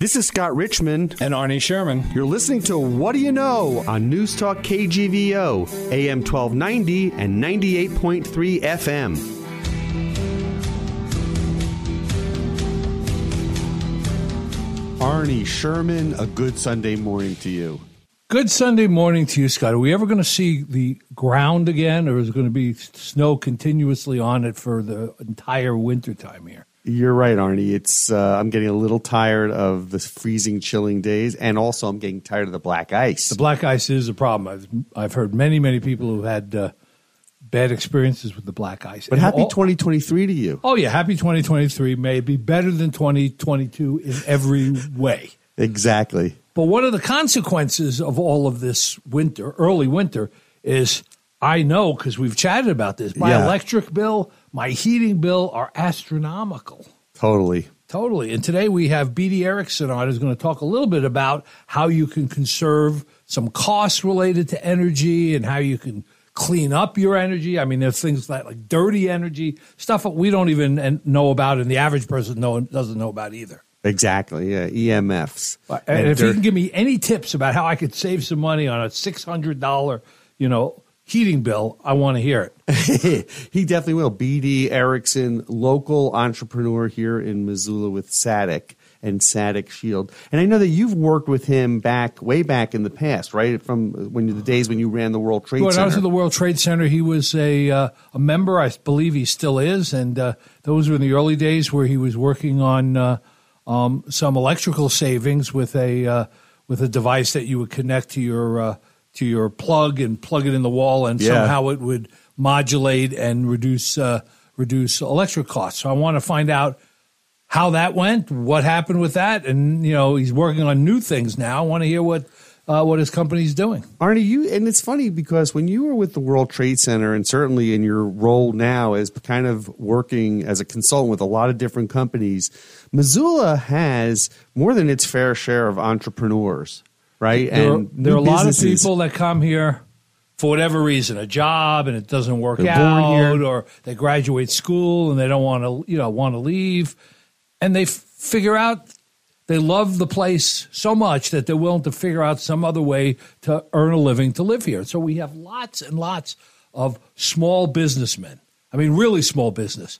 This is Scott Richmond. And Arnie Sherman. You're listening to What Do You Know on News Talk KGVO, AM 1290 and 98.3 FM. Arnie Sherman, a good Sunday morning to you. Good Sunday morning to you, Scott. Are we ever going to see the ground again, or is it going to be snow continuously on it for the entire winter time here? You're right, Arnie. It's uh, I'm getting a little tired of the freezing, chilling days, and also I'm getting tired of the black ice. The black ice is a problem. I've I've heard many many people who've had uh, bad experiences with the black ice. But And happy all- 2023 to you. Oh yeah, happy 2023 may be better than 2022 in every way. Exactly. But one of the consequences of all of this winter, early winter, is I know because we've chatted about this. My Yeah. electric bill, my heating bill are astronomical. Totally. Totally. And today we have BD Erickson on who's going to talk a little bit about how you can conserve some costs related to energy and how you can clean up your energy. I mean, there's things like, like dirty energy, stuff that we don't even know about and the average person know, doesn't know about either. Exactly. Yeah. EMFs. And, if you can give me any tips about how I could save some money on a $600, you know, heating bill, I want to hear it. he definitely will. BD Erickson, local entrepreneur here in Missoula with Satic and Satic Shield. And I know that you've worked with him back way back in the past, right? From when the days when you ran the World Trade When Center. I was at the World Trade Center, he was a uh, a member. I believe he still is, and uh, those were in the early days where he was working on uh, um, some electrical savings with a uh, with a device that you would connect to your uh, to your plug and plug it in the wall, and Yeah. somehow it would modulate and reduce uh, reduce electric costs. So I want to find out how that went, what happened with that, and you know he's working on new things now. I want to hear what uh, what his company's doing. Arnie, you and it's funny because when you were with the World Trade Center, and certainly in your role now as kind of working as a consultant with a lot of different companies, Missoula has more than its fair share of entrepreneurs, right? There, and are, there are a lot of people that come here for whatever reason, a job and it doesn't work They're out, or they graduate school and they don't want to, you know, want to leave, and they f- figure out they love the place so much that they're willing to figure out some other way to earn a living to live here. So we have lots and lots of small businessmen. I mean, really small business.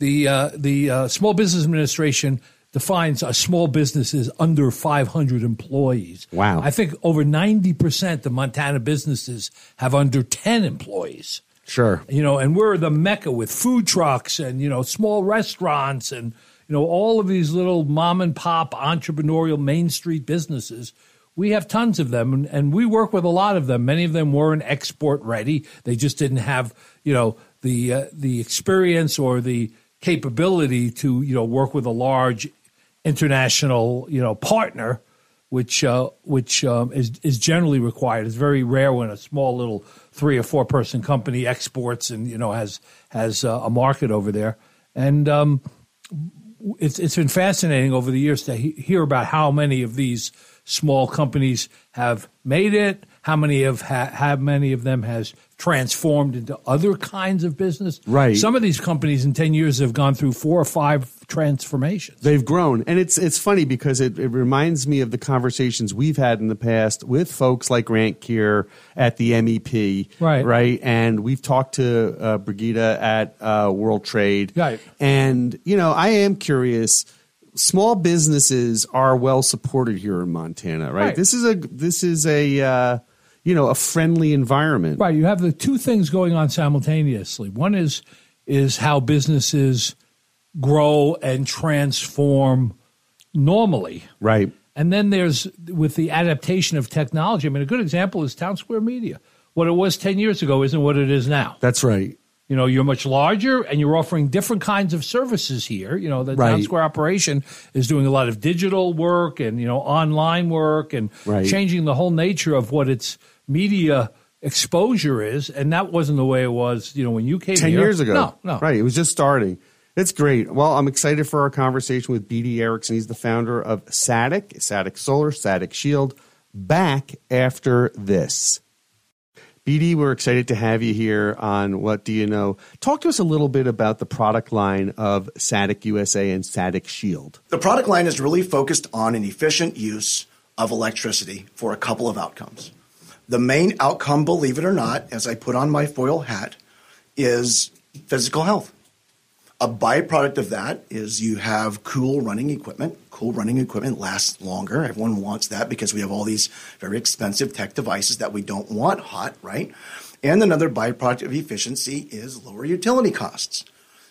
The uh, the uh, Small Business Administration defines a small business as under 500 employees. Wow. I think over 90% of Montana businesses have under 10 employees. Sure. You know, and we're the mecca with food trucks and, you know, small restaurants and, you know, all of these little mom and pop entrepreneurial Main Street businesses. We have tons of them and, and we work with a lot of them. Many of them weren't export ready. They just didn't have, you know, the uh, the experience or the capability to, you know, work with a large international, you know, partner which uh, which um, is is generally required. It's very rare when a small little three or four person company exports and you know has has uh, a market over there. And um, it's it's been fascinating over the years to he- hear about how many of these small companies have made it, how many of ha- how many of them has transformed into other kinds of business. Right. Some of these companies in ten years have gone through four or five transformations. They've grown, and it's it's funny because it, it reminds me of the conversations we've had in the past with folks like Grant Kier at the MEP, Right. Right, and we've talked to uh, Brigida at uh, World Trade, Right. And you know, I am curious. Small businesses are well supported here in Montana, right? Right. This is a this is a uh, you know a friendly environment, Right. You have the two things going on simultaneously. One is is how businesses grow and transform normally. right? And then there's with the adaptation of technology. I mean, a good example is Town Square Media. What it was 10 years ago isn't what it is now. That's right. you know, you're much larger and you're offering different kinds of services here. You know, the Right. Town Square operation is doing a lot of digital work and, you know, online work and Right. changing the whole nature of what its media exposure is. And that wasn't the way it was, you know, when you came 10 here. years ago. No, no. Right. It was just starting. It's great. Well, I'm excited for our conversation with BD Erickson. He's the founder of Satic, Satic Solar, Satic Shield. Back after this. BD, we're excited to have you here on What Do You Know? Talk to us a little bit about the product line of Satic USA and Satic Shield. The product line is really focused on an efficient use of electricity for a couple of outcomes. The main outcome, believe it or not, as I put on my foil hat, is physical health. A byproduct of that is you have cool running equipment. Cool running equipment lasts longer. Everyone wants that because we have all these very expensive tech devices that we don't want hot, right? And another byproduct of efficiency is lower utility costs.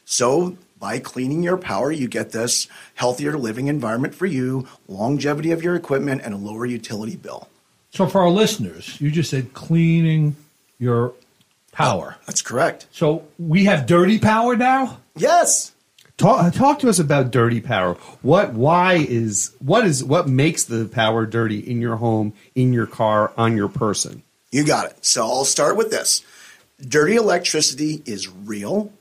So by cleaning your power, you get this healthier living environment for you, longevity of your equipment, and a lower utility bill. So for our listeners, you just said cleaning your power. Oh, that's correct. So we have dirty power now? Yes. Talk, talk to us about dirty power. What, why is, what is, what makes the power dirty in your home, in your car, on your person? You got it. So I'll start with this. Dirty electricity is real.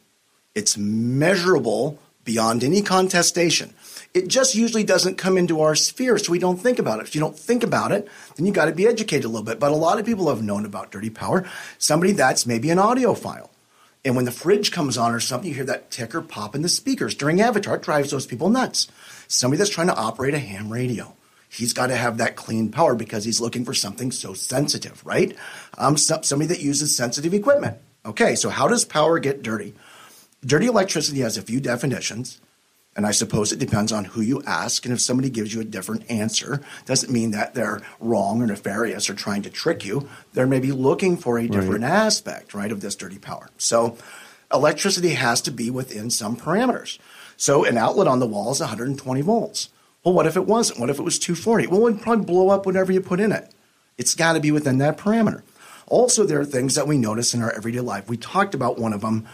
It's measurable beyond any contestation. It just usually doesn't come into our sphere, so we don't think about it. If you don't think about it, then you got to be educated a little bit. But a lot of people have known about dirty power. Somebody that's maybe an audiophile. And when the fridge comes on or something, you hear that ticker pop in the speakers. During Avatar, it drives those people nuts. Somebody that's trying to operate a ham radio. He's got to have that clean power because he's looking for something so sensitive, right? Um, so- somebody that uses sensitive equipment. Okay, so how does power get dirty? Dirty electricity has a few definitions, and I suppose it depends on who you ask. And if somebody gives you a different answer, doesn't mean that they're wrong or nefarious or trying to trick you. They're maybe looking for a different aspect, right, of this dirty power. So electricity has to be within some parameters. So an outlet on the wall is 120 volts. Well, what if it wasn't? What if it was 240? Well, it would probably blow up whatever you put in it. It's got to be within that parameter. Also, there are things that we notice in our everyday life. We talked about one of them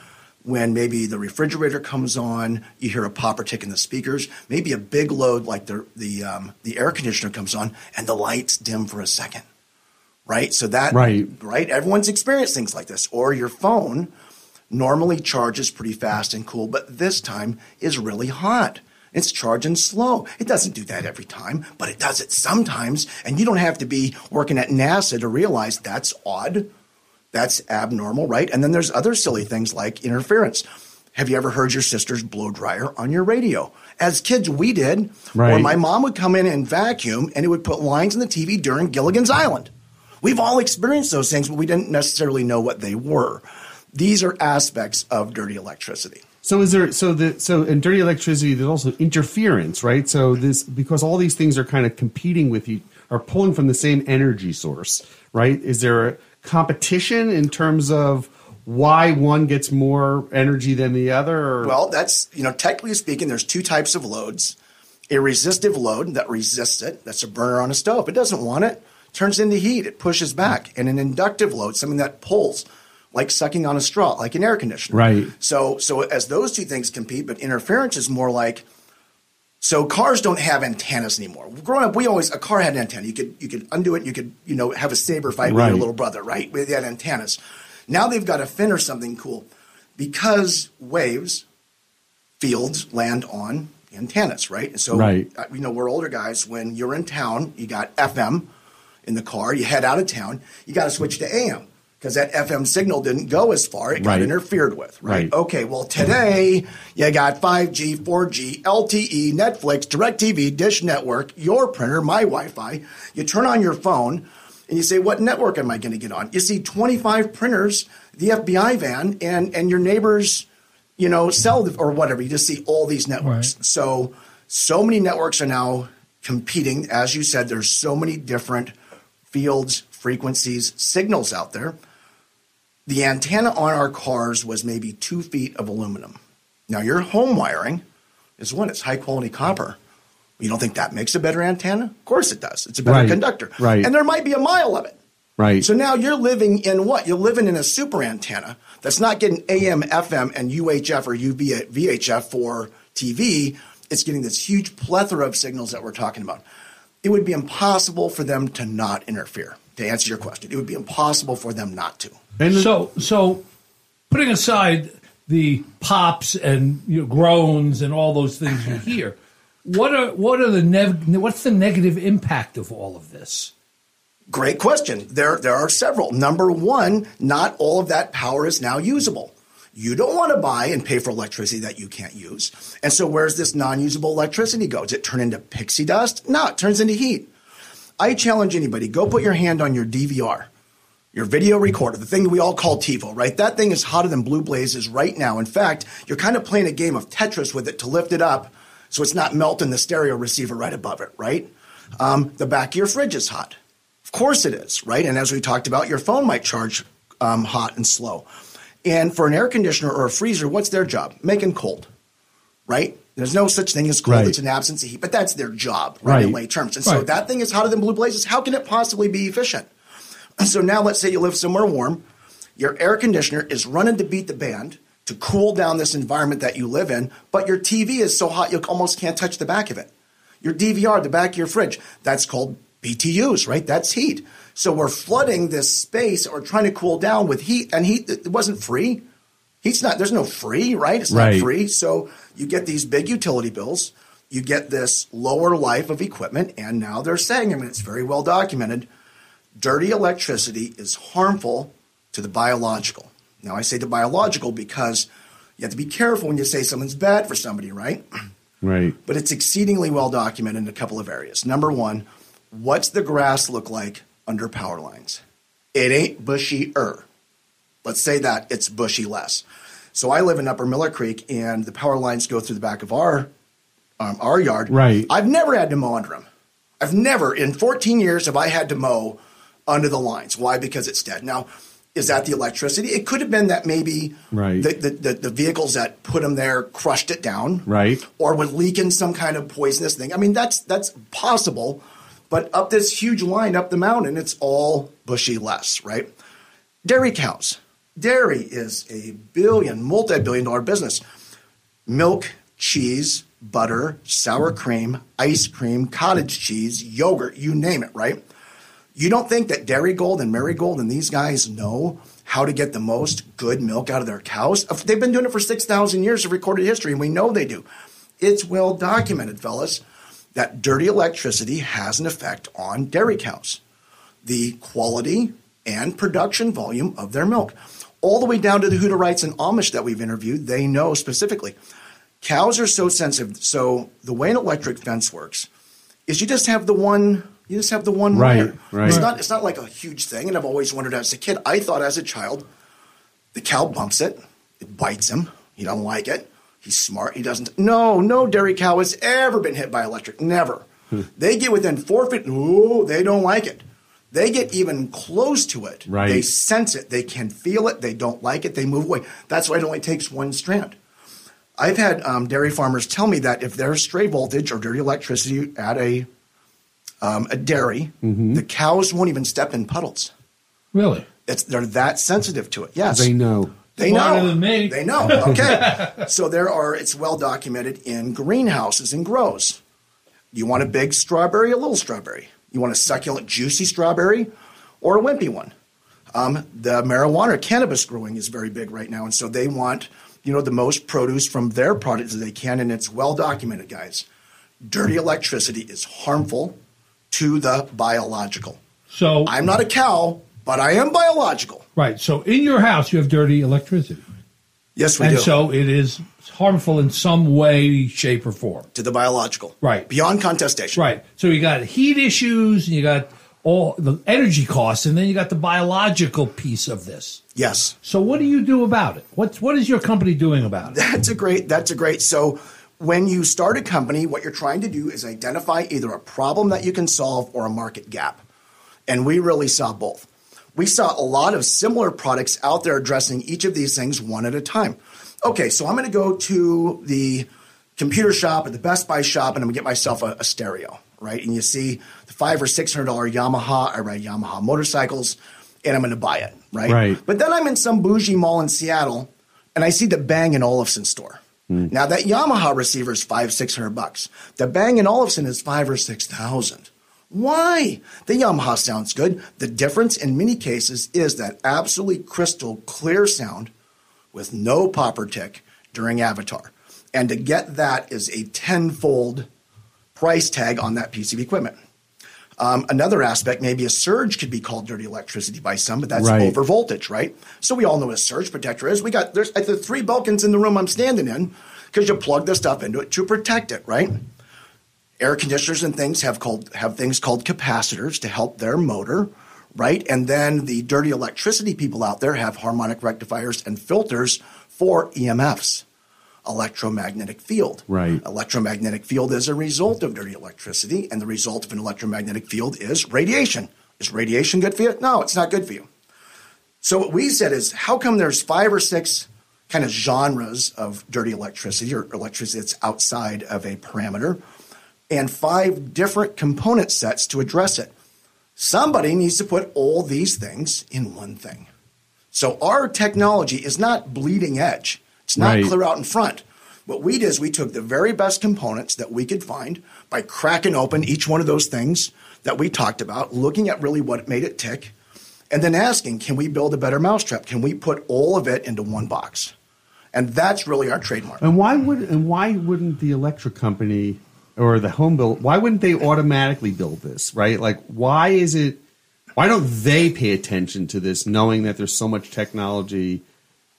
when maybe the refrigerator comes on, you hear a pop or tick in the speakers, maybe a big load like the the um, the air conditioner comes on and the lights dim for a second, right? So that Right. right, everyone's experienced things like this. Or your phone normally charges pretty fast and cool, but this time is really hot. It's charging slow. It doesn't do that every time, but it does it sometimes. And you don't have to be working at NASA to realize that's odd. That's abnormal, right? And then there's other silly things like interference. Have you ever heard your sister's blow dryer on your radio? As kids, we did. Or my mom would come in and vacuum, and it would put lines in the TV during Gilligan's Island. We've all experienced those things, but we didn't necessarily know what they were. These are aspects of dirty electricity. So is there so the so in dirty electricity there's also interference, right? So this because all these things are kind of competing with you are pulling from the same energy source, right? Is there a competition in terms of why one gets more energy than the other? Or? Well, that's, you know, technically speaking, there's two types of loads. A resistive load that resists it, that's a burner on a stove. It doesn't want it, turns into heat, it pushes back. And an inductive load, something that pulls, like sucking on a straw, like an air conditioner. Right. So, so as those two things compete, but interference is more like, so cars don't have antennas anymore. Growing up, we always a car had an antenna. You could you could undo it. You could you know have a saber fight with your little brother, right? They had antennas. Now they've got a fin or something cool, because waves, fields land on antennas, right? And so Right. uh, you know we're older guys. When you're in town, you got FM in the car. You head out of town, you got to switch to AM because that FM signal didn't go as far. It got Right. interfered with, right? Right. Okay, well, today you got 5G, 4G, LTE, Netflix, DirecTV, Dish Network, your printer, my Wi Fi. You turn on your phone and you say, What network am I going to get on? You see 25 printers, the FBI van, and, and your neighbor's you know, cell or whatever. You just see all these networks. Right. So, so many networks are now competing. As you said, there's so many different fields, frequencies, signals out there. The antenna on our cars was maybe two feet of aluminum. Now, your home wiring is one, It's high quality copper. You don't think that makes a better antenna? Of course it does. It's a better Right, conductor. right. And there might be a mile of it. Right. So now you're living in what? You're living in a super antenna that's not getting AM, FM, and UHF or UV, VHF for TV. It's getting this huge plethora of signals that we're talking about. It would be impossible for them to not interfere. To answer your question, it would be impossible for them not to. And so, so putting aside the pops and you know, groans and all those things you hear, what are what are the nev- what's the negative impact of all of this? Great question. There, there are several. Number one, not all of that power is now usable. You don't want to buy and pay for electricity that you can't use. And so where's this non-usable electricity go? Does it turn into pixie dust? No, it turns into heat. I challenge anybody, go put your hand on your DVR, your video recorder, the thing that we all call TiVo, right? That thing is hotter than blue blazes right now. In fact, you're kind of playing a game of Tetris with it to lift it up so it's not melting the stereo receiver right above it, right? Um, the back of your fridge is hot. Of course it is, right? And as we talked about, your phone might charge um, hot and slow. And for an air conditioner or a freezer, what's their job? Making cold, right? There's no such thing as cold. Right. It's an absence of heat, but that's their job, right, in lay terms. And so that thing is hotter than blue blazes. How can it possibly be efficient? So now let's say you live somewhere warm. Your air conditioner is running to beat the band to cool down this environment that you live in, but your TV is so hot you almost can't touch the back of it. Your DVR, the back of your fridge, that's called BTUs, right? That's heat. So we're flooding this space or trying to cool down with heat, and heat it wasn't free. Heat's not, there's no free, right? It's Right. not free. So you get these big utility bills, you get this lower life of equipment, and now they're saying, I mean, it's very well documented, dirty electricity is harmful to the biological. Now, I say the biological because you have to be careful when you say something's bad for somebody, right? Right. But it's exceedingly well documented in a couple of areas. Number one, what's the grass look like under power lines? It ain't bushy-er. Let's say that it's bushy less. So I live in Upper Miller Creek, and the power lines go through the back of our um, our yard. Right. I've never had to mow under them. I've never in 14 years have I had to mow under the lines. Why? Because it's dead. Now, is that the electricity? It could have been that maybe Right. the, the, the, the vehicles that put them there crushed it down Right. or would leak in some kind of poisonous thing. I mean, that's that's possible, but up this huge line up the mountain, it's all bushy less, right? Dairy cows. Dairy is a billion, multi-billion dollar business. Milk, cheese, butter, sour cream, ice cream, cottage cheese, yogurt, you name it, right? You don't think that Darigold and Marigold and these guys know how to get the most good milk out of their cows? They've been doing it for 6,000 years of recorded history, and we know they do. It's well documented, fellas, that dirty electricity has an effect on dairy cows. The quality and production volume of their milk. All the way down to the Hutterites and Amish that we've interviewed, they know specifically. Cows are so sensitive. So the way an electric fence works is you just have the one you just have the one Right, wire. right. It's not it's not like a huge thing. And I've always wondered as a kid, I thought as a child, the cow bumps it, it bites him, he doesn't like it. He's smart, he doesn't no, no dairy cow has ever been hit by electric. Never. Hmm. they get within four feet, no, they don't like it. They get even close to it. Right. They sense it. They can feel it. They don't like it. They move away. That's why it only takes one strand. I've had um, dairy farmers tell me that if there's stray voltage or dirty electricity at a um, a dairy, Mm-hmm. the cows won't even step in puddles. Really? It's they're that sensitive to it. Yes, They know. They Smarter know. than me. They know. Okay. so there are. It's well documented in greenhouses and grows. You want a big strawberry, a little strawberry. You want a succulent, juicy strawberry, or a wimpy one. Um, the marijuana cannabis growing is very big right now, and so they want you know the most produce from their products that they can, and it's well documented, guys. Dirty electricity is harmful to the biological. So I'm not a cow, but I am biological. right. So in your house you have dirty electricity, Yes, we do. and do. so it is harmful in some way, shape, or form. to the biological. Right. Beyond contestation. Right. So you got heat issues, and you got all the energy costs, and then you got the biological piece of this. Yes. So what do you do about it? What's what is your company doing about it? That's a great that's a great so when you start a company, what you're trying to do is identify either a problem that you can solve or a market gap. And we really saw both. We saw a lot of similar products out there addressing each of these things one at a time. Okay, so I'm going to go to the computer shop at the Best Buy shop and I'm going to get myself a, a stereo, right? And you see the five or six hundred dollar Yamaha, I ride Yamaha motorcycles, and I'm going to buy it, right? Right. But then I'm in some bougie mall in Seattle, and I see the Bang & Olufsen store. Hmm. Now that Yamaha receiver is five, six hundred bucks. The Bang & Olufsen is five or six thousand. Why? The Yamaha sounds good. The difference in many cases is that absolutely crystal clear sound with no popper tick during Avatar. And to get that is a tenfold price tag on that piece of equipment. Um, another aspect, maybe a surge could be called dirty electricity by some, but that's Right. over voltage, right? So we all know what a surge protector is. We got there's the three Belkins in the room I'm standing in because you plug the stuff into it to protect it, right? Air conditioners and things have called have things called capacitors to help their motor, right? And then the dirty electricity people out there have harmonic rectifiers and filters for EMFs electromagnetic field. Right. Electromagnetic field is a result of dirty electricity, and the result of an electromagnetic field is radiation. Is radiation good for you? No, it's not good for you. So what we said is, how come there's five or six kind of genres of dirty electricity or electricity that's outside of a parameter, and five different component sets to address it? Somebody needs to put all these things in one thing. So our technology is not bleeding edge. It's not Right. clear out in front. What we did is we took the very best components that we could find by cracking open each one of those things that we talked about, looking at really what made it tick, and then asking, can we build a better mousetrap? Can we put all of it into one box? And that's really our trademark. And why would and why wouldn't the electric company or the home build why wouldn't they automatically build this, right? Like why is it why don't they pay attention to this knowing that there's so much technology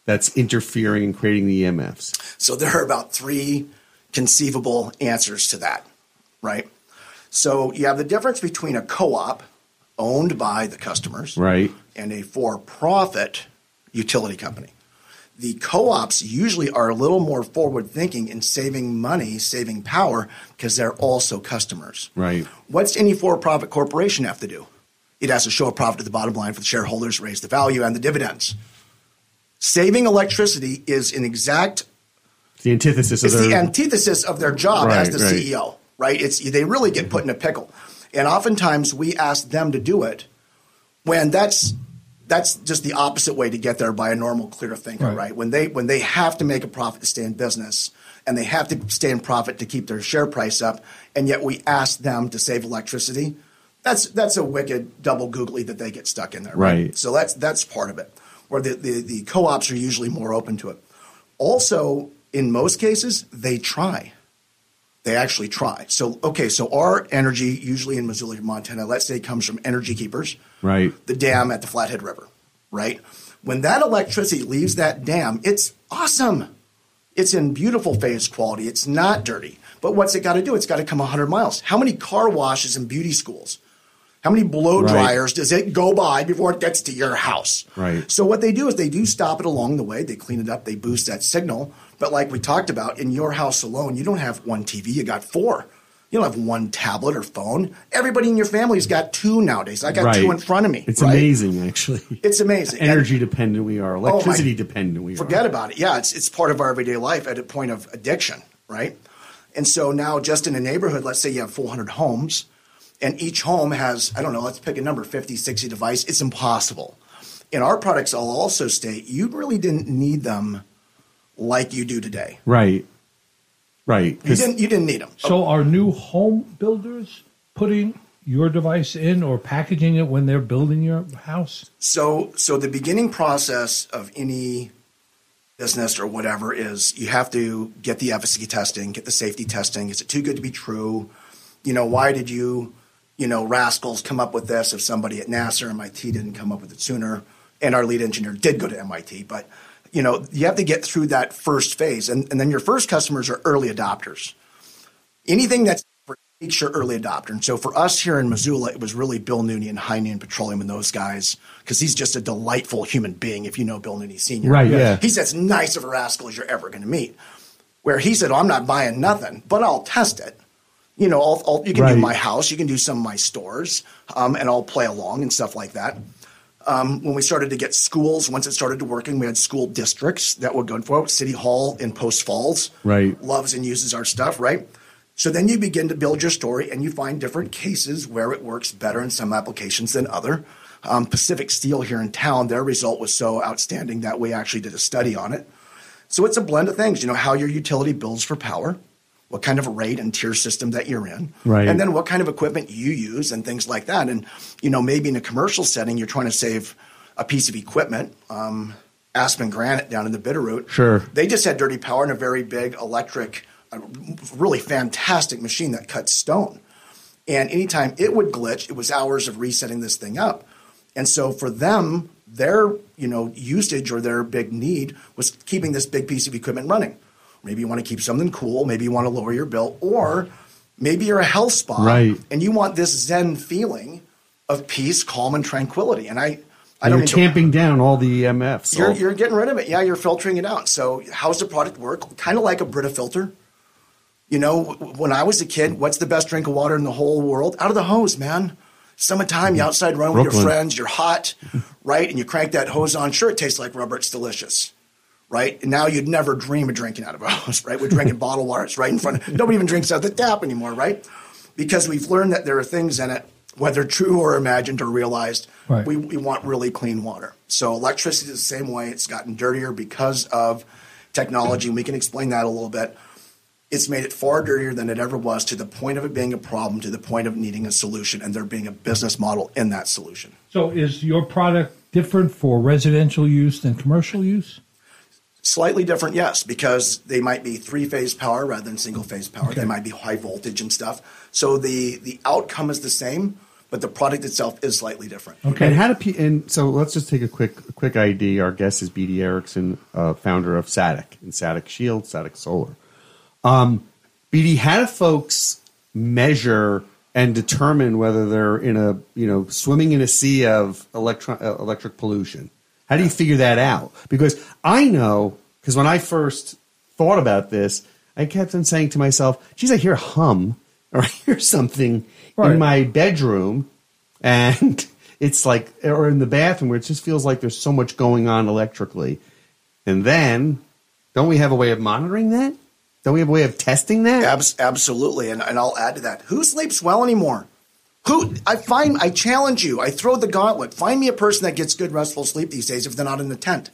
that's interfering and creating the EMFs? So there are about three conceivable answers to that, right? So you have the difference between a co-op owned by the customers, Right. and a for-profit utility company. The co-ops usually are a little more forward-thinking in saving money, saving power, because they're also customers. Right. What's any for-profit corporation have to do? It has to show a profit to the bottom line for the shareholders, raise the value and the dividends. Saving electricity is an exact the antithesis it's of the their antithesis of their job Right, as the right. CEO, right? It's they really get put in a pickle, and oftentimes we ask them to do it when that's that's just the opposite way to get there by a normal clear thinker, Right. right? When they when they have to make a profit to stay in business and they have to stay in profit to keep their share price up, and yet we ask them to save electricity. That's that's a wicked double googly that they get stuck in there, right? Right. So that's that's part of it. Where the, the, the co-ops are usually more open to it. Also, in most cases, they try. They actually try. So, okay, so our energy, usually in Missoula, Montana, let's say comes from Energy Keepers, Right. the dam at the Flathead River, right? When that electricity leaves that dam, it's awesome. It's in beautiful phase quality. It's not dirty. But what's it got to do? It's got to come 100 miles. How many car washes and beauty schools? How many blow Right. dryers does it go by before it gets to your house? Right. So what they do is they do stop it along the way. They clean it up. They boost that signal. But like we talked about, in your house alone, you don't have one TV. You got four. You don't have one tablet or phone. Everybody in your family's got two nowadays. I got right. two in front of me. It's right? amazing actually. It's amazing. And- Energy dependent we are. Oh, my- Electricity dependent we are. Forget about it. Yeah, it's it's part of our everyday life at a point of addiction, right? And so now, just in a neighborhood, let's say you have 400 homes, and each home has I don't know, let's pick a number, 50, 60 device. It's impossible. In our products, I'll also state you really didn't need them like you do today. Right. Right. You 'Cause- didn't you didn't need them. So are new home builders putting your device in or packaging it when they're building your house? So, so the beginning process of any business or whatever is you have to get the efficacy testing, get the safety testing. Is it too good to be true? You know, why did you, you know, rascals come up with this if somebody at NASA or MIT didn't come up with it sooner? And our lead engineer did go to MIT, but you know, you have to get through that first phase, and, and then your first customers are early adopters anything that's for each your early adopter. And so for us here in Missoula, it was really Bill Nooney and High Noon Petroleum and those guys, because he's just a delightful human being. If you know Bill Nooney Sr., Right, yeah. he's as nice of a rascal as you're ever going to meet. Where he said, oh, "I'm not buying nothing, but I'll test it." You know, I'll, I'll, you can Right. do my house, you can do some of my stores, um, and I'll play along and stuff like that. Um, when we started to get schools, once it started to working, we had school districts that would go for it. City Hall in Post Falls, Right. loves and uses our stuff, right? So then you begin to build your story and you find different cases where it works better in some applications than other. Um, Pacific Steel here in town, their result was so outstanding that we actually did a study on it. So it's a blend of things, you know, how your utility bills for power, what kind of a rate and tier system that you're in, right. and then what kind of equipment you use and things like that. And, you know, maybe in a commercial setting, you're trying to save a piece of equipment. Um, Aspen Granite down in the Bitterroot. Sure. They just had dirty power and a very big electric really fantastic machine that cuts stone. And anytime it would glitch, it was hours of resetting this thing up. And so for them, their you know usage or their big need was keeping this big piece of equipment running. Maybe you want to keep something cool. Maybe you want to lower your bill, or maybe you're a health spa right. and you want this Zen feeling of peace, calm, and tranquility. And I, I don't you're tamping to, down all the EMFs. You're, oh. you're getting rid of it. Yeah, you're filtering it out. So how's the product work? Kind of like a Brita filter. You know, when I was a kid, what's the best drink of water in the whole world? Out of the hose, man. Summertime, you outside running Brooklyn. with your friends, you're hot, right? And you crank that hose on. Sure, it tastes like rubber. It's delicious, right? And now you'd never dream of drinking out of a hose, right? We're drinking bottled water. It's right in front of Nobody even drinks out the tap anymore, right? Because we've learned that there are things in it, whether true or imagined or realized, right. we, we want really clean water. So electricity is the same way. It's gotten dirtier because of technology, and we can explain that a little bit it's made it far dirtier than it ever was to the point of it being a problem, to the point of needing a solution, and there being a business model in that solution. So, is your product different for residential use than commercial use? Slightly different, yes, because they might be three phase power rather than single phase power. Okay. They might be high voltage and stuff. So the the outcome is the same, but the product itself is slightly different. Okay. And how do and so let's just take a quick quick ID. Our guest is BD Erickson, uh, founder of Satic and Satic Shield, Satic Solar. Um, BD, how do folks measure and determine whether they're in a you know swimming in a sea of electron, uh, electric pollution? How do you figure that out? Because I know because when I first thought about this, I kept on saying to myself, "Geez, I hear a hum or I hear something right. in my bedroom, and it's like or in the bathroom where it just feels like there's so much going on electrically." And then, don't we have a way of monitoring that? Don't we have a way of testing that? Abs- absolutely, and, and I'll add to that. Who sleeps well anymore? Who I find I challenge you. I throw the gauntlet. Find me a person that gets good restful sleep these days if they're not in the tent.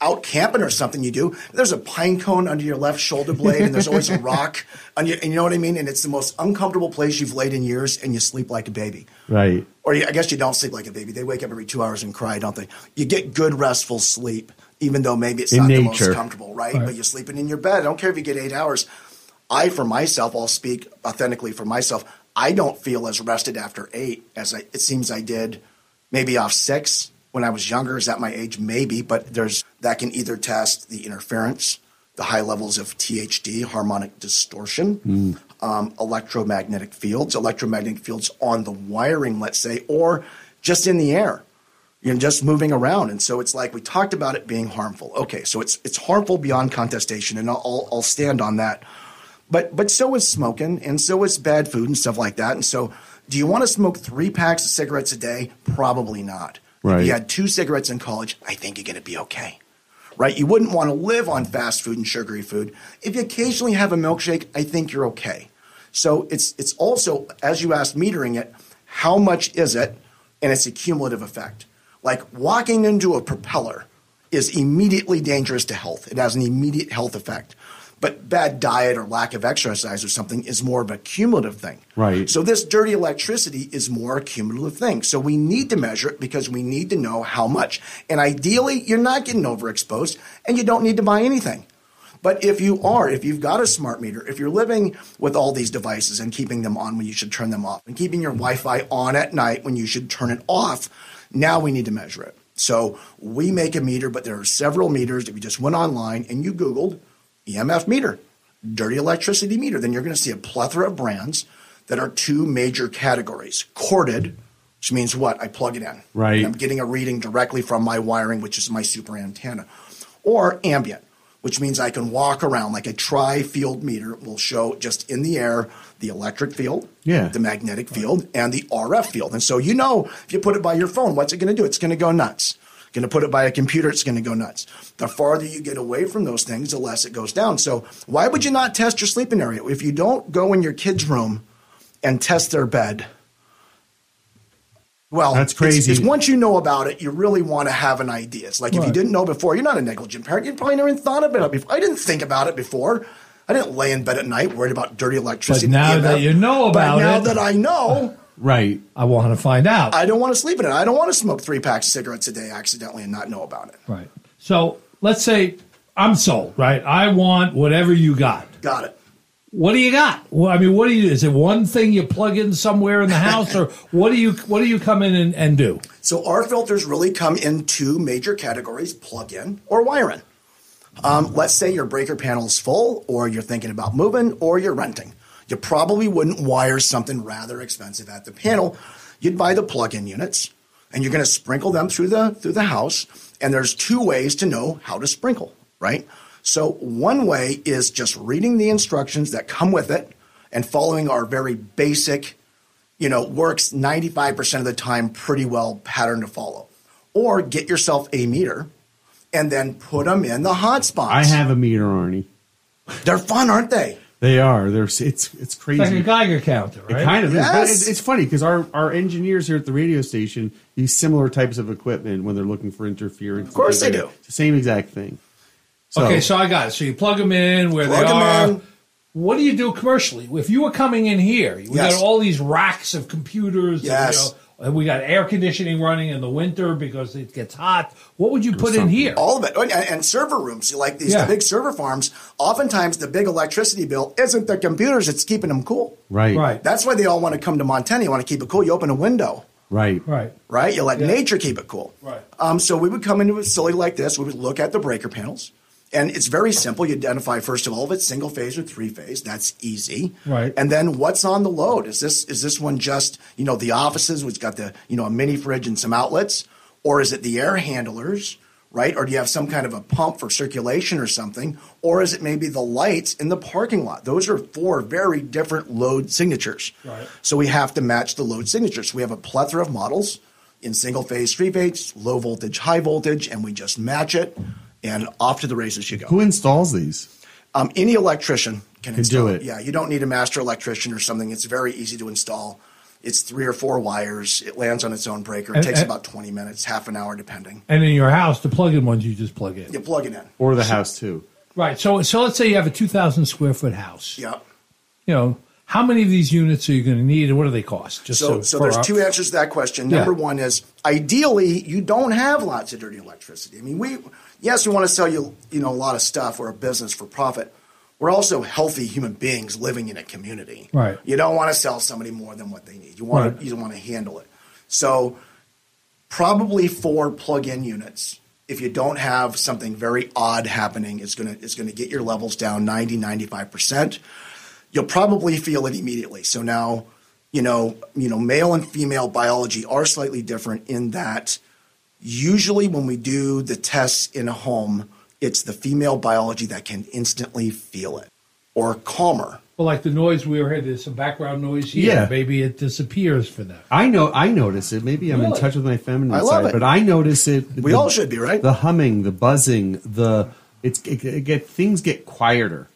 Out camping or something you do. There's a pine cone under your left shoulder blade, and there's always a rock on you. And you know what I mean? And it's the most uncomfortable place you've laid in years, and you sleep like a baby. Right. Or you, I guess you don't sleep like a baby. They wake up every two hours and cry, don't they? You get good restful sleep even though maybe it's in not nature. the most comfortable, right? right? But you're sleeping in your bed. I don't care if you get eight hours. I, for myself, I'll speak authentically for myself. I don't feel as rested after eight as I, it seems I did maybe off six when I was younger. Is that my age? Maybe, but there's that can either test the interference, the high levels of THD, harmonic distortion, mm. um, electromagnetic fields, electromagnetic fields on the wiring, let's say, or just in the air you know, just moving around. And so it's like we talked about it being harmful. Okay, so it's it's harmful beyond contestation, and I'll I'll stand on that. But but so is smoking, and so is bad food and stuff like that. And so, do you want to smoke three packs of cigarettes a day? Probably not. Right. If you had two cigarettes in college, I think you're going to be okay. Right? You wouldn't want to live on fast food and sugary food. If you occasionally have a milkshake, I think you're okay. So it's it's also, as you asked, metering it. How much is it? And it's a cumulative effect. Like walking into a propeller is immediately dangerous to health. It has an immediate health effect. But bad diet or lack of exercise or something is more of a cumulative thing. Right. So this dirty electricity is more a cumulative thing. So we need to measure it because we need to know how much. And ideally, you're not getting overexposed and you don't need to buy anything. But if you are, if you've got a smart meter, if you're living with all these devices and keeping them on when you should turn them off, and keeping your Wi Fi on at night when you should turn it off, now we need to measure it. So we make a meter, but there are several meters. If you just went online and you Googled EMF meter, dirty electricity meter, then you're going to see a plethora of brands that are two major categories. Corded, which means what? I plug it in. Right. I'm getting a reading directly from my wiring, which is my super antenna. Or ambient, which means I can walk around like a tri field meter will show just in the air the electric field, yeah. the magnetic field, and the RF field. And so you know, if you put it by your phone, what's it going to do? It's going to go nuts. Going to put it by a computer, it's going to go nuts. The farther you get away from those things, the less it goes down. So why would you not test your sleeping area? If you don't go in your kid's room and test their bed, well, That's crazy. It's, once you know about it, you really want to have an idea. It's like if you didn't know before, you're not a negligent parent. You probably never even thought about it before. I didn't think about it before. I didn't lay in bed at night worried about dirty electricity. But now that you know but about now it- now that I know, Right. I want to find out. I don't want to sleep in it. I don't want to smoke three packs of cigarettes a day accidentally and not know about it. right. So let's say I'm sold, right? I want whatever you got. Got it. What do you got? Well, I mean, what do you? Is it one thing you plug in somewhere in the house, or what do you? What do you come in and, and do? So our filters really come in two major categories: plug-in or wire-in. Um, let's say your breaker panel is full, or you're thinking about moving, or you're renting. You probably wouldn't wire something rather expensive at the panel. You'd buy the plug-in units, and you're going to sprinkle them through the through the house. And there's two ways to know how to sprinkle, right? So one way is just reading the instructions that come with it and following our very basic you know, works 95% of the time pretty well pattern to follow. Or get yourself a meter and then put them in the hot spots. I have a meter, Arnie. They're fun, aren't they? They are. They're. It's it's crazy. It's like a Geiger counter, right? It kind of is. But Yes. it's, it's funny because our, our engineers here at the radio station use similar types of equipment when they're looking for interference. Of course they do. It's the same exact thing. So, okay, so I got it. So you plug them in where Plug they 'em are. in. What do you do commercially? If you were coming in here, we Yes. got all these racks of computers. and, Yes. you know, and we got air conditioning running in the winter because it gets hot. What would you put in here? All of it. And, and server rooms, you like these Yeah. the big server farms, oftentimes the big electricity bill isn't the computers, it's keeping them cool. right, Right. That's why they all want to come to Montana. You want to keep it cool. You open a window. right, Right. right? You let Yeah. nature keep it cool. Right. Um, so we would come into a facility like this. We would look at the breaker panels, and it's very simple. You identify first of all if it's single phase or three phase. That's easy. Right. And then what's on the load? Is this is this one just you know the offices which got the you know a mini fridge and some outlets, or is it the air handlers? Right? Or do you have some kind of a pump for circulation or something? Or is it maybe the lights in the parking lot? Those are four very different load signatures. Right. So we have to match the load signatures. We have a plethora of models in single phase, three phase, low voltage, high voltage, and we just match it and off to the races you go. Who installs these? Um, any electrician can, Can install do it. Yeah, you don't need a master electrician or something. It's very easy to install. It's three or four wires. It lands on its own breaker. It And- takes and- about 20 minutes, half an hour, depending. And in your house, the plug-in ones you just plug in. You plug it in. Or the house too? Right. So, so let's say you have a two thousand square foot house. Yeah. You know, how many of these units are you going to need, and what do they cost? Just So, so for there's our- two answers to that question. Yeah. Number one is ideally you don't have lots of dirty electricity. I mean, we yes, we want to sell you you know a lot of stuff or a business for profit. We're also healthy human beings living in a community. Right. You don't want to sell somebody more than what they need. You want Right. to you want to handle it. So probably four plug-in units. If you don't have something very odd happening, it's gonna it's gonna get your levels down 90, 95 percent you'll probably feel it immediately. So now, you know, you know, male and female biology are slightly different in that usually when we do the tests in a home, it's the female biology that can instantly feel it or calmer. well, like the noise we heard. There's some background noise here. Yeah. Maybe it disappears for them. I know. I notice it. Maybe I'm in touch with my feminine I love side, it. but I notice it. We all should be, right? The humming, the buzzing, the it's it, it get things get quieter,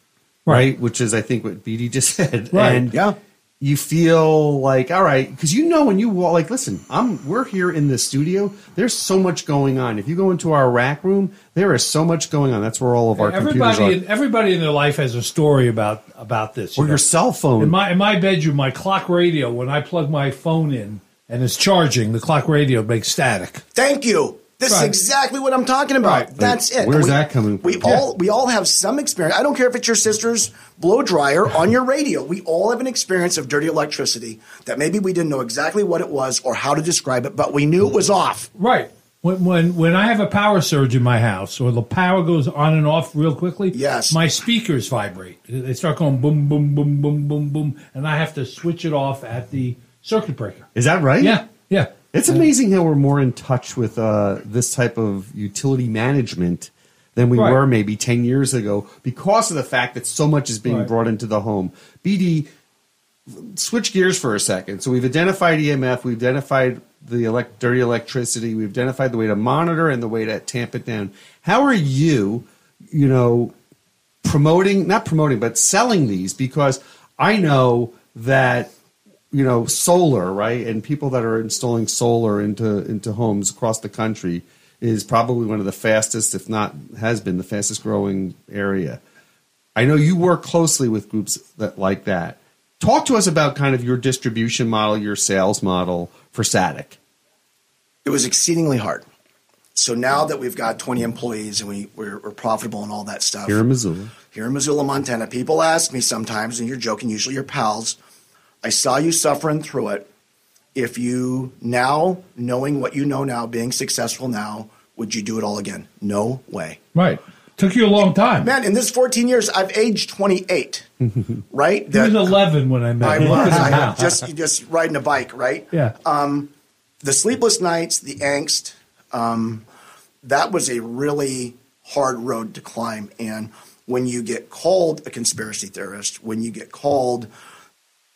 right? Which is I think what BD just said. Right. And Yeah. You feel like all right because you know when you walk like listen I'm we're here in the studio there's so much going on if you go into our rack room there is so much going on that's where all of our computers Everybody, are in, everybody in their life has a story about about this. you or know. your cell phone In my in my bedroom, my clock radio. When I plug my phone in and it's charging, the clock radio makes static. Thank you. This Right. is exactly what I'm talking about. Right. That's it. Where's We- that coming from? We Yeah. all we all have some experience. I don't care if it's your sister's blow dryer on your radio. We all have an experience of dirty electricity that maybe we didn't know exactly what it was or how to describe it, but we knew it was off. Right. When, when when I have a power surge in my house or the power goes on and off real quickly, Yes. my speakers vibrate. They start going boom, boom, boom, boom, boom, boom, and I have to switch it off at the circuit breaker. is that right Yeah, yeah. It's amazing how we're more in touch with uh, this type of utility management than we Right. were maybe 10 years ago because of the fact that so much is being Right. brought into the home. BD, switch gears for a second. So we've identified EMF, we've identified the elect- dirty electricity. We've identified the way to monitor and the way to tamp it down. How are you, you know, promoting, not promoting, but selling these? Because I know that you know solar right? And people that are installing solar into into homes across the country is probably one of the fastest if not has been the fastest growing area. I know you work closely with groups that like that. Talk to us about kind of your distribution model your sales model for SATIC it was exceedingly hard. So now that we've got 20 employees and we, we're, we're profitable and all that stuff. Here in missoula. Here in missoula montana people ask me sometimes and you're joking usually your pals I saw you suffering through it. If you now, knowing what you know now, being successful now, would you do it all again? No way. Right. Took you a long time. Man, in this 14 years, I've aged 28, right? He was 11 when I met I him. was. I just, just riding a bike, right? Yeah. Um, the sleepless nights, the angst, um, that was a really hard road to climb. And when you get called a conspiracy theorist, when you get called –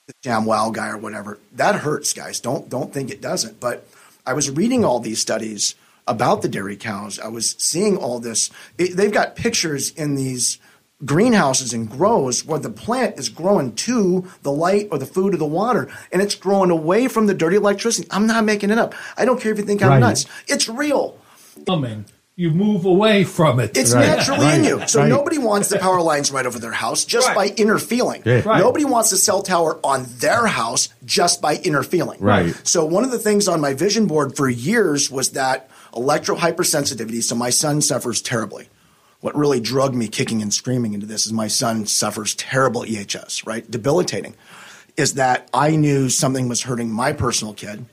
the damn wow guy or whatever. That hurts, guys. Don't don't think it doesn't. But I was reading all these studies about the dairy cows. I was seeing all this. It, they've got pictures in these greenhouses and grows where the plant is growing to the light or the food or the water, and it's growing away from the dirty electricity. I'm not making it up. I don't care if you think I'm Right. nuts. It's real. Coming. You move away from it. It's Right, naturally right, in you. So right. nobody wants the power lines right over their house just Right. by inner feeling. Yeah. Right. Nobody wants a cell tower on their house just by inner feeling. Right. So one of the things on my vision board for years was that electro hypersensitivity. So my son suffers terribly. What really drug me kicking and screaming into this is my son suffers terrible EHS, right? Debilitating. Is that I knew something was hurting my personal kid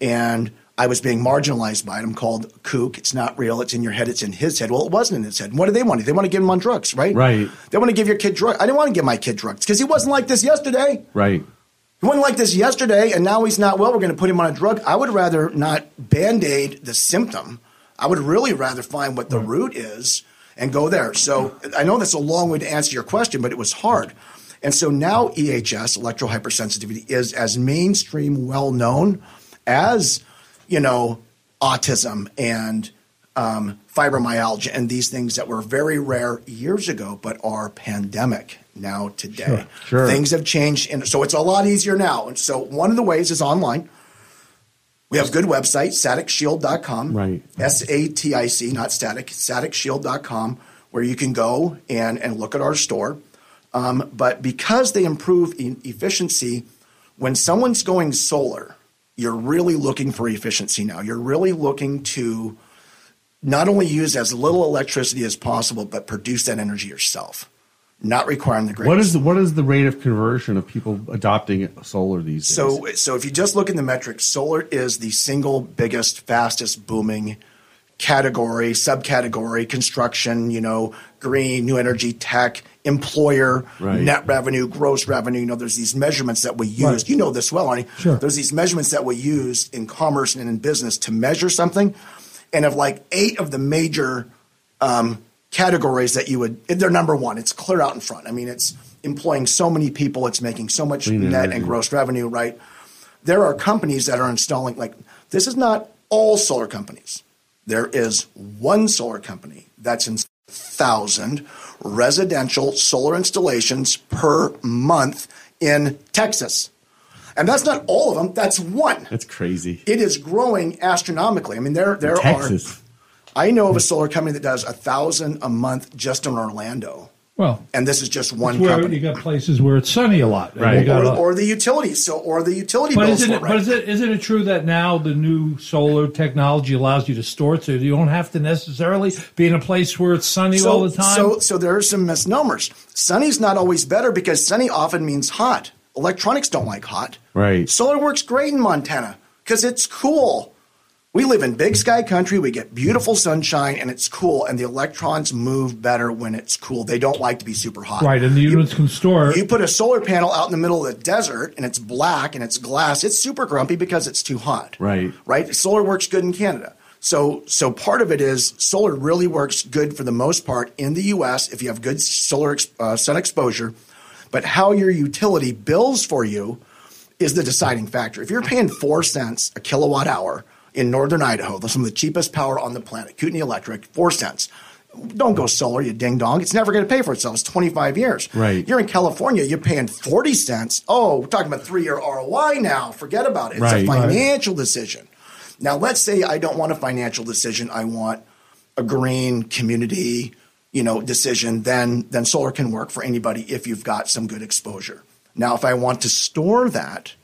and I was being marginalized by it. I'm called kook. It's not real. It's in your head. It's in his head. Well, it wasn't in his head. What do they want? They want to give him on drugs, right? Right. They want to give your kid drugs. I didn't want to give my kid drugs because he wasn't like this yesterday. right He wasn't like this yesterday, and now he's not well. We're going to put him on a drug. I would rather not band aid the symptom. I would really rather find what the root is and go there. So I know that's a long way to answer your question, but it was hard. And so now EHS, electro hypersensitivity, is as mainstream, well known as, you know, autism and um, fibromyalgia and these things that were very rare years ago, but are pandemic now today. Sure, sure. Things have changed, and so it's a lot easier now. And so one of the ways is online. We have a good website, saticshield.com. Right. S A T I C, not static, saticshield.com, where you can go and, and look at our store. Um, but because they improve efficiency, when someone's going solar, you're really looking for efficiency now. You're really looking to not only use as little electricity as possible, but produce that energy yourself, not requiring the grid. what is the what is the rate of conversion of people adopting solar these days So, so if you just look in the metrics, solar is the single biggest, fastest booming category, subcategory, construction, you know, green, new energy, tech, employer, Right. net revenue, gross revenue. You know, there's these measurements that we use. Right. You know this well, Arnie. Sure. There's these measurements that we use in commerce and in business to measure something. And of like eight of the major um, categories that you would, they're number one. It's clear out in front. I mean, it's employing so many people, it's making so much Clean net energy. and gross revenue, right? There are companies that are installing, like, this is not all solar companies. There is one solar company that's in thousand residential solar installations per month in Texas. And that's not all of them, that's one. that's crazy It is growing astronomically. I mean, there there texas are. I know of a solar company that does a thousand a month just in Orlando, Well, and this is just one where company. you got places where it's sunny a lot. Right. you or, or the utilities, so or the utility but bills. isn't it? right. But is it? Isn't it true that now the new solar technology allows you to store it, so you don't have to necessarily be in a place where it's sunny all the time? So, so there are some misnomers. Sunny's not always better because sunny often means hot. Electronics don't like hot. Right. Solar works great in Montana because it's cool. We live in big sky country. We get beautiful sunshine and it's cool. And the electrons move better when it's cool. They don't like to be super hot. right, and the units can store. You put a solar panel out in the middle of the desert and it's black and it's glass. It's super grumpy because it's too hot. Right. Right. Solar works good in Canada. So, so part of it is solar really works good for the most part in the U.S. if you have good solar ex- uh, sun exposure. But how your utility bills for you is the deciding factor. If you're paying four cents a kilowatt hour in northern Idaho, some of the cheapest power on the planet, Kootenai Electric, four cents. Don't go solar, you ding dong. It's never going to pay for itself. It's 25 years. Right. You're in California, you're paying 40 cents. Oh, we're talking about three year ROI now. Forget about it. It's Right. a financial decision. Now, let's say I don't want a financial decision. I want a green community, you know, decision. Then, then solar can work for anybody if you've got some good exposure. Now, if I want to store that,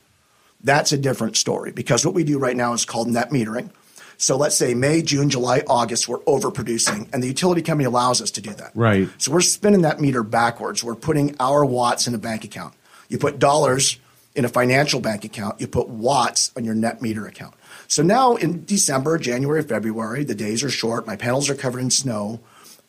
that's a different story because what we do right now is called net metering. So let's say May, June, July, August, we're overproducing, and the utility company allows us to do that. Right. So we're spinning that meter backwards. We're putting our watts in a bank account. You put dollars in a financial bank account, you put watts on your net meter account. So now in December, January, February, the days are short, my panels are covered in snow.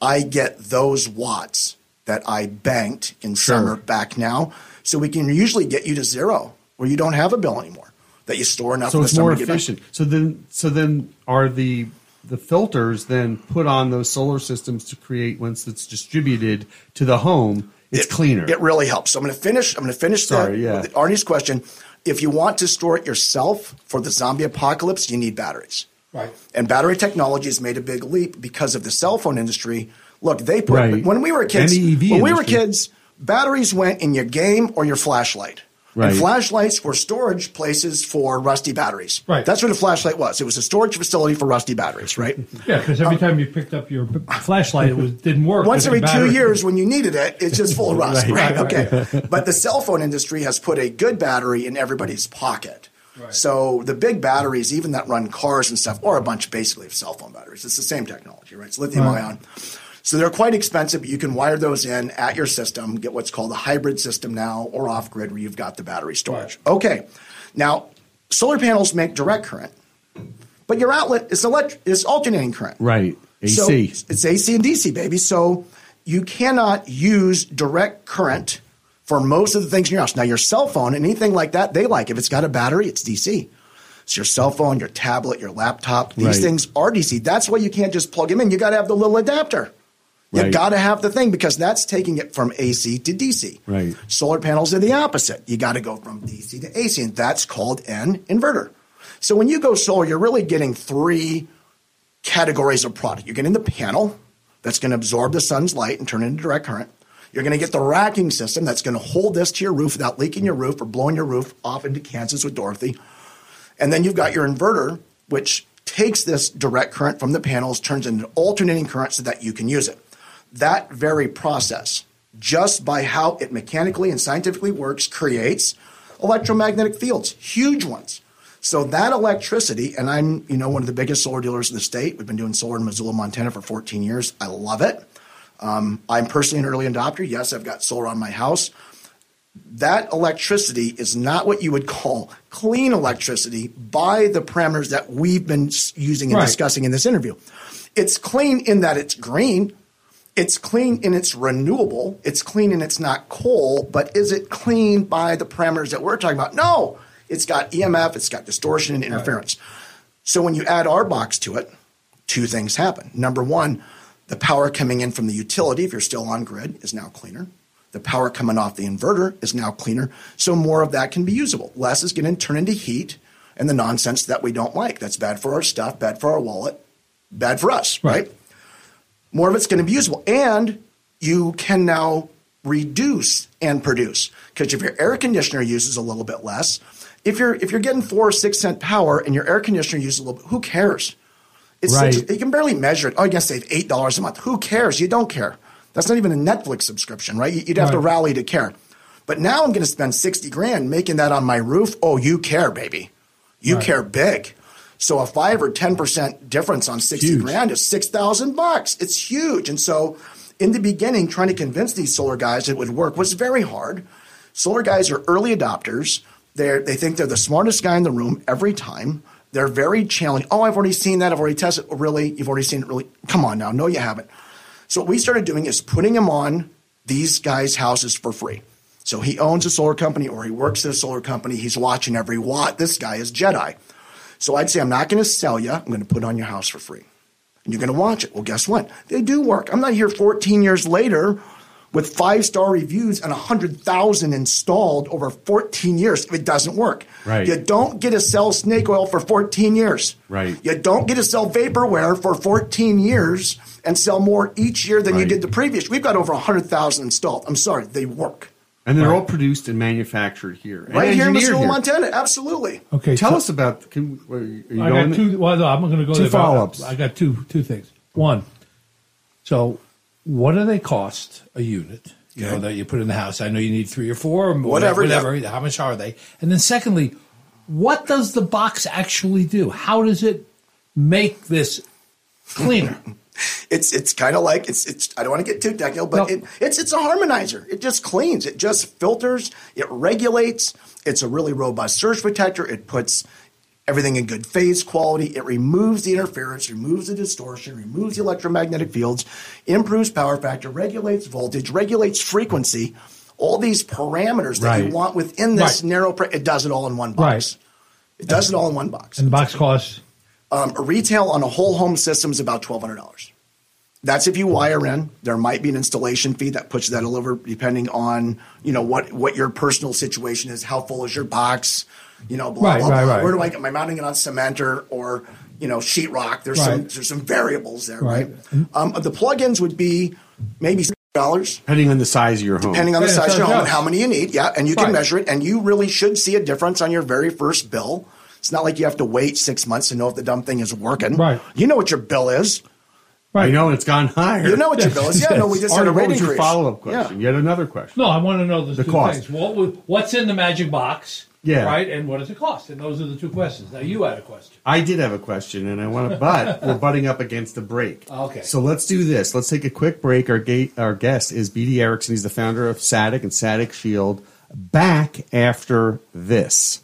I get those watts that I banked in summer back now. So we can usually get you to zero where you don't have a bill anymore. That you store enough So it's more to get back. efficient. So then, so then are the the filters then put on those solar systems to create once it's distributed to the home? It's it, cleaner. It really helps. So I'm going to finish. I'm going to finish Sorry, that yeah. with Arnie's question. If you want to store it yourself for the zombie apocalypse, you need batteries. Right. And battery technology has made a big leap because of the cell phone industry. Look, they put Right. when we were kids. And the EV when we were kids, batteries went in your game or your flashlight. Right. And flashlights were storage places for rusty batteries. Right. That's what a flashlight was. It was a storage facility for rusty batteries, right? Yeah, because every time you picked up your flashlight, it was didn't work. Once every two years when you needed it, it's just full of rust. Right, right, Okay. But the cell phone industry has put a good battery in everybody's pocket. Right. So the big batteries, even that run cars and stuff, or a bunch basically of cell phone batteries, it's the same technology, right? It's lithium Right. ion. So they're quite expensive, but you can wire those in at your system, get what's called a hybrid system now, or off grid where you've got the battery storage. Okay. Now, solar panels make direct current, but your outlet is elect- is alternating current. right. So AC. it's AC and DC, baby. So you cannot use direct current for most of the things in your house. Now, your cell phone, and anything like that, they like. If it's got a battery, it's DC. It's your cell phone, your tablet, your laptop. These Right. things are DC. That's why you can't just plug them in. You got to have the little adapter. You Right. got to have the thing because that's taking it from AC to DC. Right. Solar panels are the opposite. You got to go from DC to AC, and that's called an inverter. So when you go solar, you're really getting three categories of product. You're getting the panel that's going to absorb the sun's light and turn it into direct current. You're going to get the racking system that's going to hold this to your roof without leaking your roof or blowing your roof off into Kansas with Dorothy. And then you've got your inverter, which takes this direct current from the panels, turns it into alternating current so that you can use it. That very process, just by how it mechanically and scientifically works, creates electromagnetic fields, huge ones. So that electricity, and I'm, you know, one of the biggest solar dealers in the state. We've been doing solar in Missoula, Montana for 14 years. I love it. Um, I'm personally an early adopter. Yes, I've got solar on my house that electricity is not what you would call clean electricity by the parameters that we've been using and Right. discussing in this interview. It's clean in that it's green. It's clean and its renewable. It's clean and it's not coal, but is it clean by the parameters that we're talking about? No. It's got EMF, it's got distortion and interference. So when you add our box to it, two things happen. Number one, the power coming in from the utility, if you're still on grid, is now cleaner. The power coming off the inverter is now cleaner. So more of that can be usable. Less is going to turn into heat and the nonsense that we don't like. That's bad for our stuff, bad for our wallet, bad for us, right? More of it's going to be usable. And you can now reduce and produce. Because if your air conditioner uses a little bit less, if you're if you're getting four or six cent power and your air conditioner uses a little bit, who cares? It's Right. six- you can barely measure it. Oh, you can save eight dollars a month. Who cares? You don't care. That's not even a Netflix subscription, right? You- You'd have to rally to care. But now I'm going to spend sixty grand making that on my roof. Oh, you care, baby. You Right. care big. So a five or ten percent difference on sixty Huge. grand is six thousand bucks. It's huge. And so, in the beginning, trying to convince these solar guys it would work was very hard. Solar guys are early adopters. They they think they're the smartest guy in the room every time. They're very challenging. Oh, I've already seen that. I've already tested. Oh, really? You've already seen it? Really? Come on now. No, you haven't. So what we started doing is putting them on these guys' houses for free. So he owns a solar company or he works at a solar company. He's watching every watt. This guy is Jedi. So I'd say, I'm not going to sell you. I'm going to put it on your house for free. And you're going to watch it. Well, guess what? They do work. I'm not here 14 years later with five star reviews and 100,000 installed over 14 years. if It doesn't work. Right. You don't get to sell snake oil for 14 years. Right. You don't get to sell vaporware for 14 years and sell more each year than you did the previous. We've got over 100,000 installed. I'm sorry, they work. And they're all produced and manufactured here. and Right here in engineered Missoula, here. Montana. Absolutely. Okay, Tell so- us about. Can, are you I going got two. Well, no, I'm going to go Two there, but I- follow-ups. I got two two things. One, so what do they cost a unit? You know that you put in the house. I know you need three or four, or Whatever, whatever. How much are they? And then secondly, what does the box actually do? How does it make this cleaner? It's it's kind of like it's it's. I don't want to get too technical, but No. it, it's it's a harmonizer. It just cleans. It just filters. It regulates. It's a really robust surge protector. It puts everything in good phase quality. It removes the interference, removes the distortion, removes the electromagnetic fields, improves power factor, regulates voltage, regulates frequency. All these parameters that Right. you want within this Right. narrow. Pre- it does it all in one box. It does it all in one box. and the box costs. Um, retail on a whole home system is about twelve hundred dollars. That's if you wire in. There might be an installation fee that puts that a little depending on you know what what your personal situation is. How full is your box? You know, blah Right, blah right, blah. right. Where do I get? Am I mounting it on cement or or you know sheetrock? There's some there's some variables there, right? Right. Um, the plugins would be maybe dollars Depending on the size of your home. depending on the Yeah, size of your home and how many you need. Yeah, and you can Right. measure it, and you really should see a difference on your very first bill. It's not like you have to wait six months to know if the dumb thing is working. Right. You know what your bill is. I know it's gone higher. You know what your bill is. Yeah, no, we just had Artie, a what rate was your increase. follow-up question? Yet another question. No, I want to know the, The two cost. things. What would, what's in the magic box? Yeah. Right, and what does it cost? And those are the two questions. Now you had a question. I did have a question, and I want to, but we're butting up against the break. Okay. So let's do this. Let's take a quick break. Our gate, our guest is BD Erickson. He's the founder of SATIC and SATIC Shield. Back after this,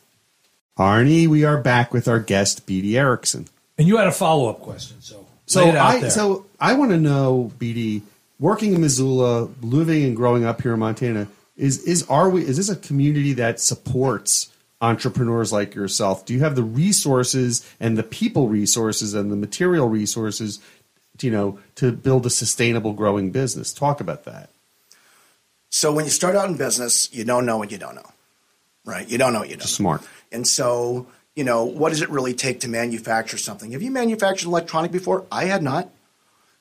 Arnie, we are back with our guest BD Erickson. And you had a follow up question. So So lay it out I there. so I want to know, BD, working in Missoula, living and growing up here in Montana, is is are we is this a community that supports entrepreneurs like yourself? Do you have the resources and the people resources and the material resources, you know, to build a sustainable growing business? Talk about that. So when you start out in business, you don't know what you don't know, right? You don't know what you don't know. And so, you know, what does it really take to manufacture something? Have you manufactured electronic before? I had not.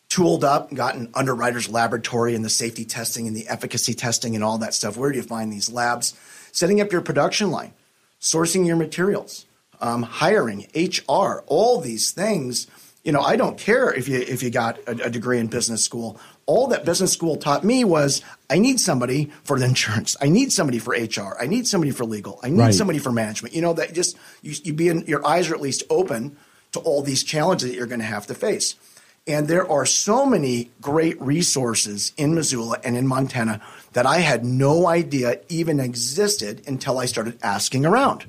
Tooled up, gotten underwriter's laboratory and the safety testing and the efficacy testing and all that stuff. Where do you find these labs? Setting up your production line, sourcing your materials, um, hiring, HR, all these things. You know, I don't care if you if you got a, a degree in business school. All that business school taught me was I need somebody for the insurance. I need somebody for HR. I need somebody for legal. I need Right. somebody for management. You know that just you, you be in, your eyes are at least open to all these challenges that you're going to have to face. And there are so many great resources in Missoula and in Montana that I had no idea even existed until I started asking around.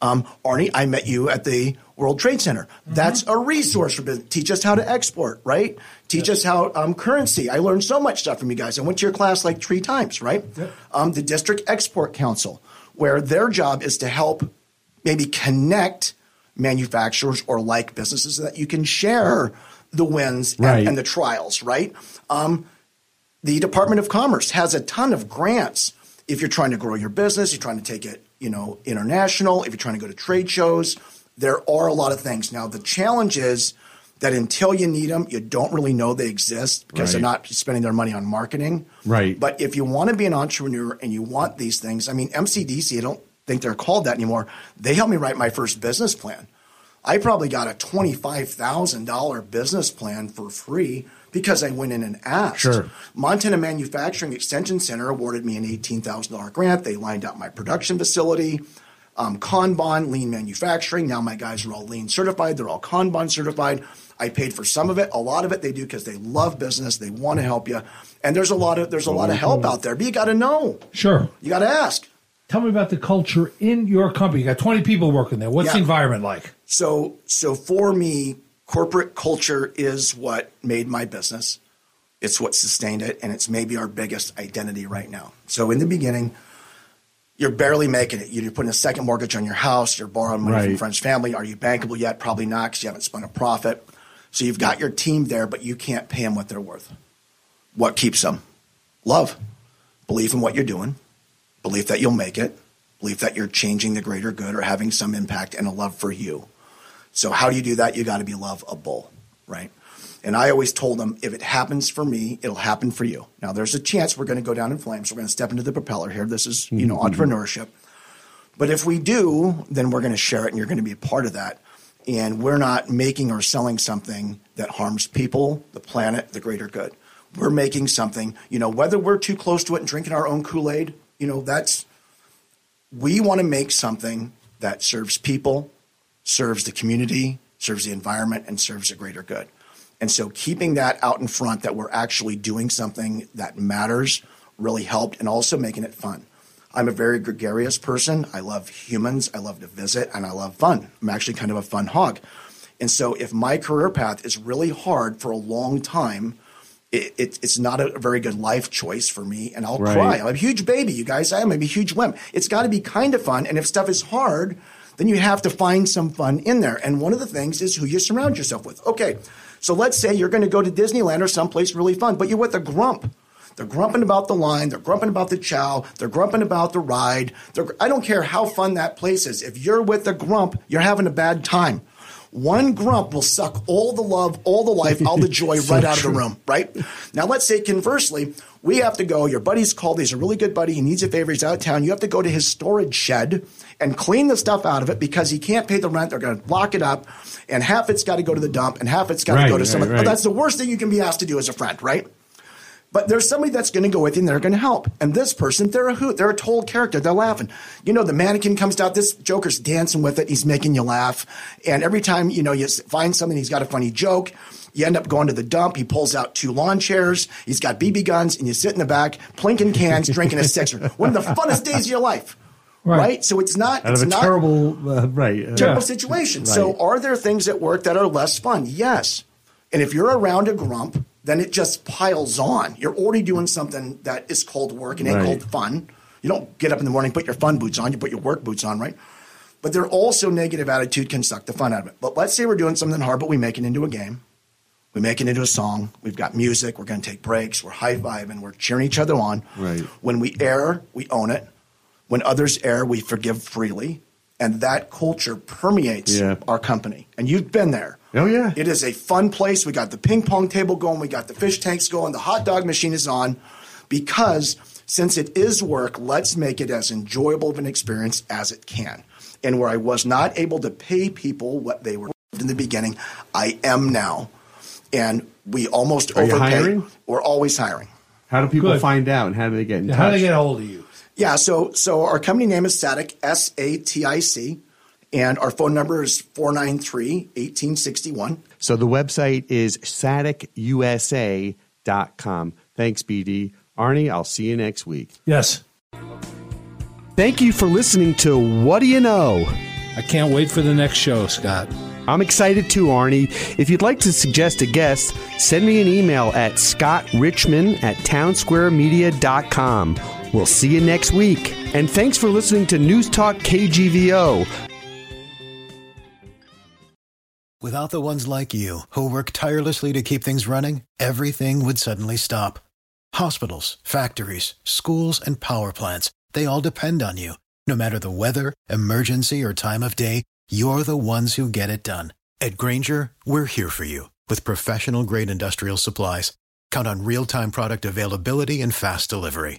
Um, Arnie, I met you at the World Trade Center. That's a resource for business. Teach us how to export, right? Teach us how um, currency. I learned so much stuff from you guys. I went to your class like three times, right? Um, the District Export Council, where their job is to help maybe connect manufacturers or like businesses so that you can share the wins and, and the trials, right? Um, the Department of Commerce has a ton of grants if you're trying to grow your business, you're trying to take it, you know, international, if you're trying to go to trade shows, there are a lot of things. Now the challenge is that until you need them, you don't really know they exist because they're not spending their money on marketing. Right. But if you want to be an entrepreneur and you want these things, I mean, MCDC, I don't think they're called that anymore. They helped me write my first business plan. I probably got a $25,000 business plan for free because I went in and asked. Sure. Montana Manufacturing Extension Center awarded me an $18,000 grant. They lined out my production facility, um, Kanban, lean manufacturing. Now my guys are all lean certified. They're all Kanban certified. I paid for some of it. A lot of it they do because they love business. They want to help you. And there's a lot of there's a lot of help out there, but you got to know. sure. You got to ask. Tell me about the culture in your company. You got 20 people working there. What's the environment like? So, so for me, corporate culture is what made my business. It's what sustained it, and it's maybe our biggest identity right now. So, in the beginning, you're barely making it. You're putting a second mortgage on your house. You're borrowing money from Right. friends, family. Are you bankable yet? Probably not, because you haven't spun a profit. So you've got your team there, but you can't pay them what they're worth. What keeps them? Love. belief in what you're doing, belief that you'll make it, belief that you're changing the greater good or having some impact, and a love for you. So, how do you do that? You got to be lovable, right? And I always told them, if it happens for me, it'll happen for you. Now, there's a chance we're going to go down in flames. We're going to step into the propeller here. This is, you know, mm-hmm. entrepreneurship. But if we do, then we're going to share it and you're going to be a part of that. And we're not making or selling something that harms people, the planet, the greater good. We're making something, you know, whether we're too close to it and drinking our own Kool Aid, you know, that's, we want to make something that serves people, serves the community, serves the environment, and serves the greater good. And so keeping that out in front that we're actually doing something that matters really helped and also making it fun. I'm a very gregarious person. I love humans. I love to visit and I love fun. I'm actually kind of a fun hog. And so if my career path is really hard for a long time, it, it, it's not a very good life choice for me, and I'll right. cry. I'm a huge baby, you guys. I am a huge wimp. It's got to be kind of fun, and if stuff is hard, then you have to find some fun in there. And one of the things is who you surround yourself with. Okay, so let's say you're going to go to Disneyland or someplace really fun, but you're with a grump. They're grumping about the line. They're grumping about the chow. They're grumping about the ride. They're, I don't care how fun that place is. If you're with a grump, you're having a bad time. One grump will suck all the love, all the life, all the joy so right out true. of the room, right? Now, let's say conversely, we have to go. Your buddy's called. He's a really good buddy. He needs a favor. He's out of town. You have to go to his storage shed and clean the stuff out of it because he can't pay the rent. They're going to lock it up, and half it's got to go to the dump, and half it's got to right, go to right, someone. Right. But that's the worst thing you can be asked to do as a friend, right? But there's somebody that's going to go with you and they're going to help. And this person, they're a hoot. They're a total character. They're laughing. You know, the mannequin comes out. This Joker's dancing with it. He's making you laugh. And every time, you know, you find something, he's got a funny joke. You end up going to the dump. He pulls out two lawn chairs. He's got BB guns and you sit in the back, plinking cans, drinking a sixer. One of the funnest days of your life. Right. right. So it's not Out it's not terrible uh, right uh, terrible yeah. situation. Right. So are there things at work that are less fun? Yes. And if you're around a grump, then it just piles on. You're already doing something that is called work and ain't right. called fun. You don't get up in the morning, put your fun boots on, you put your work boots on, right? But there also negative attitude can suck the fun out of it. But let's say we're doing something hard, but we make it into a game. We make it into a song. We've got music. We're going to take breaks. We're high fiving. We're cheering each other on. Right. When we err, we own it. When others err, we forgive freely. And that culture permeates yeah. our company. And you've been there. Oh yeah. It is a fun place. We got the ping pong table going, we got the fish tanks going, the hot dog machine is on because since it is work, let's make it as enjoyable of an experience as it can. And where I was not able to pay people what they were in the beginning, I am now. And we almost Are overpay. We're always hiring. How do people Good. find out and how do they get in touch? How do they get a hold of you? Yeah, so so our company name is SATIC, S A T I C. And our phone number is 493 1861. So the website is saticusa.com. Thanks, BD. Arnie, I'll see you next week. Yes. Thank you for listening to What Do You Know? I can't wait for the next show, Scott. I'm excited too, Arnie. If you'd like to suggest a guest, send me an email at scottrichman at townsquaremedia.com. We'll see you next week. And thanks for listening to News Talk KGVO. Without the ones like you, who work tirelessly to keep things running, everything would suddenly stop. Hospitals, factories, schools, and power plants, they all depend on you. No matter the weather, emergency, or time of day, you're the ones who get it done. At Grainger, we're here for you with professional grade industrial supplies. Count on real time product availability and fast delivery.